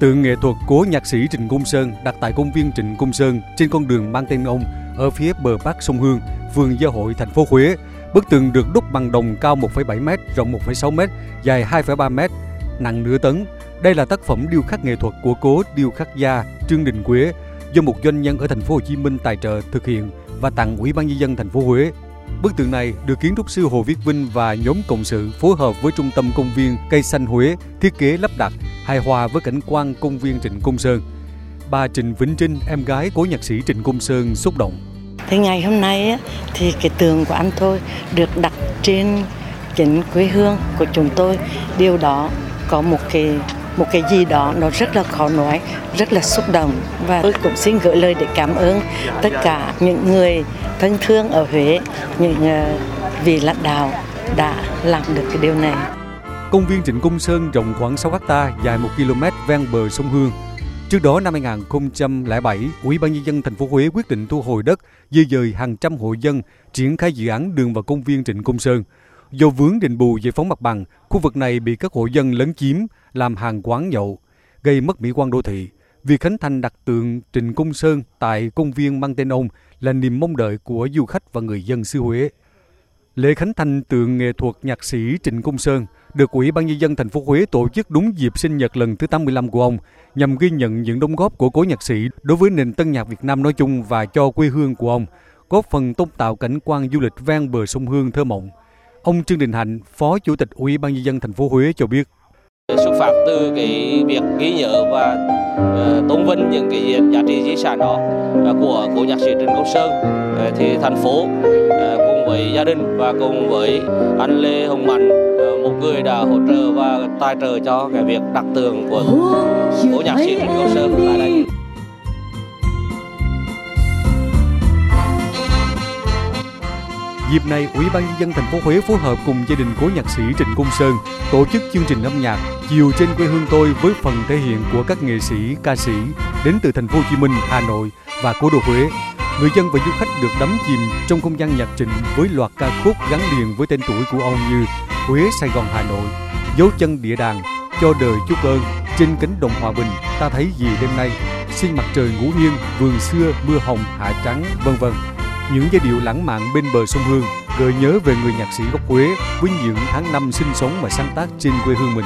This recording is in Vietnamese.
Tượng nghệ thuật cố nhạc sĩ Trịnh Công Sơn đặt tại công viên Trịnh Công Sơn trên con đường mang tên ông ở phía bờ bắc sông Hương, phường Gia Hội, thành phố Huế. Bức tượng được đúc bằng đồng cao 1,7 m, rộng 1,6 m, dài 2,3 m, nặng nửa tấn. Đây là tác phẩm điêu khắc nghệ thuật của cố điêu khắc gia Trương Đình Quế do một doanh nhân ở thành phố Hồ Chí Minh tài trợ thực hiện và tặng Ủy ban nhân dân thành phố Huế. Bức tượng này được kiến trúc sư Hồ Viết Vinh và nhóm cộng sự phối hợp với Trung tâm Công viên Cây Xanh Huế thiết kế lắp đặt hài hòa với cảnh quan công viên Trịnh Công Sơn. Bà Trịnh Vĩnh Trinh, em gái của nhạc sĩ Trịnh Công Sơn xúc động. Thế ngày hôm nay á, thì cái tường của anh tôi được đặt trên chính quê hương của chúng tôi. Điều đó có một cái một cái gì đó nó rất là khó nói, rất là xúc động và tôi cũng xin gửi lời để cảm ơn tất cả những người thân thương ở Huế, những ờ, vị lãnh đạo đã làm được cái điều này. Công viên Trịnh Công Sơn rộng khoảng 6 ha, dài 1 km ven bờ sông Hương. Trước đó năm 2007, Ủy ban nhân dân thành phố Huế quyết định thu hồi đất, di dời hàng trăm hộ dân, triển khai dự án đường vào công viên Trịnh Công Sơn. Do vướng đền bù giải phóng mặt bằng, khu vực này bị các hộ dân lấn chiếm, làm hàng quán nhậu, gây mất mỹ quan đô thị. Việc khánh thành đặt tượng Trịnh Công Sơn tại công viên mang tên ông là niềm mong đợi của du khách và người dân xứ Huế. Lễ khánh thành tượng nghệ thuật nhạc sĩ Trịnh Công Sơn được Ủy ban nhân dân thành phố Huế tổ chức đúng dịp sinh nhật lần thứ 85 của ông nhằm ghi nhận những đóng góp của cố nhạc sĩ đối với nền tân nhạc Việt Nam nói chung và cho quê hương của ông, góp phần tôn tạo cảnh quan du lịch ven bờ sông Hương thơ mộng. Ông Trương Đình Hạnh, Phó Chủ tịch Ủy ban nhân dân thành phố Huế cho biết xuất phát từ cái việc ghi nhớ và uh, tôn vinh những cái giá trị di sản đó uh, của cố nhạc sĩ Trần Công Sơn uh, thì thành phố uh, với gia đình và cùng với anh Lê Hồng Mạnh ờ, một người đã hỗ trợ và tài trợ cho cái việc đặt tường của cố nhạc sĩ Trịnh Công Sơn tại đây. Dịp này, Ủy ban nhân dân thành phố Huế phối hợp cùng gia đình cố nhạc sĩ Trịnh Công Sơn tổ chức chương trình âm nhạc Chiều trên quê hương tôi với phần thể hiện của các nghệ sĩ, ca sĩ đến từ thành phố Hồ Chí Minh, Hà Nội và cố đô Huế. Người dân và du khách được đắm chìm trong không gian nhạc trịnh với loạt ca khúc gắn liền với tên tuổi của ông như Huế, Sài Gòn, Hà Nội, Dấu chân địa đàng, Cho đời chúc ơn, Trên cánh đồng hòa bình, Ta thấy gì đêm nay, Xin mặt trời ngủ yên, Vườn xưa, mưa hồng, hạ trắng, vân vân. Những giai điệu lãng mạn bên bờ sông Hương gợi nhớ về người nhạc sĩ gốc Huế với những tháng năm sinh sống và sáng tác trên quê hương mình.